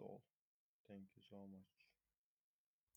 all. Thank you so much.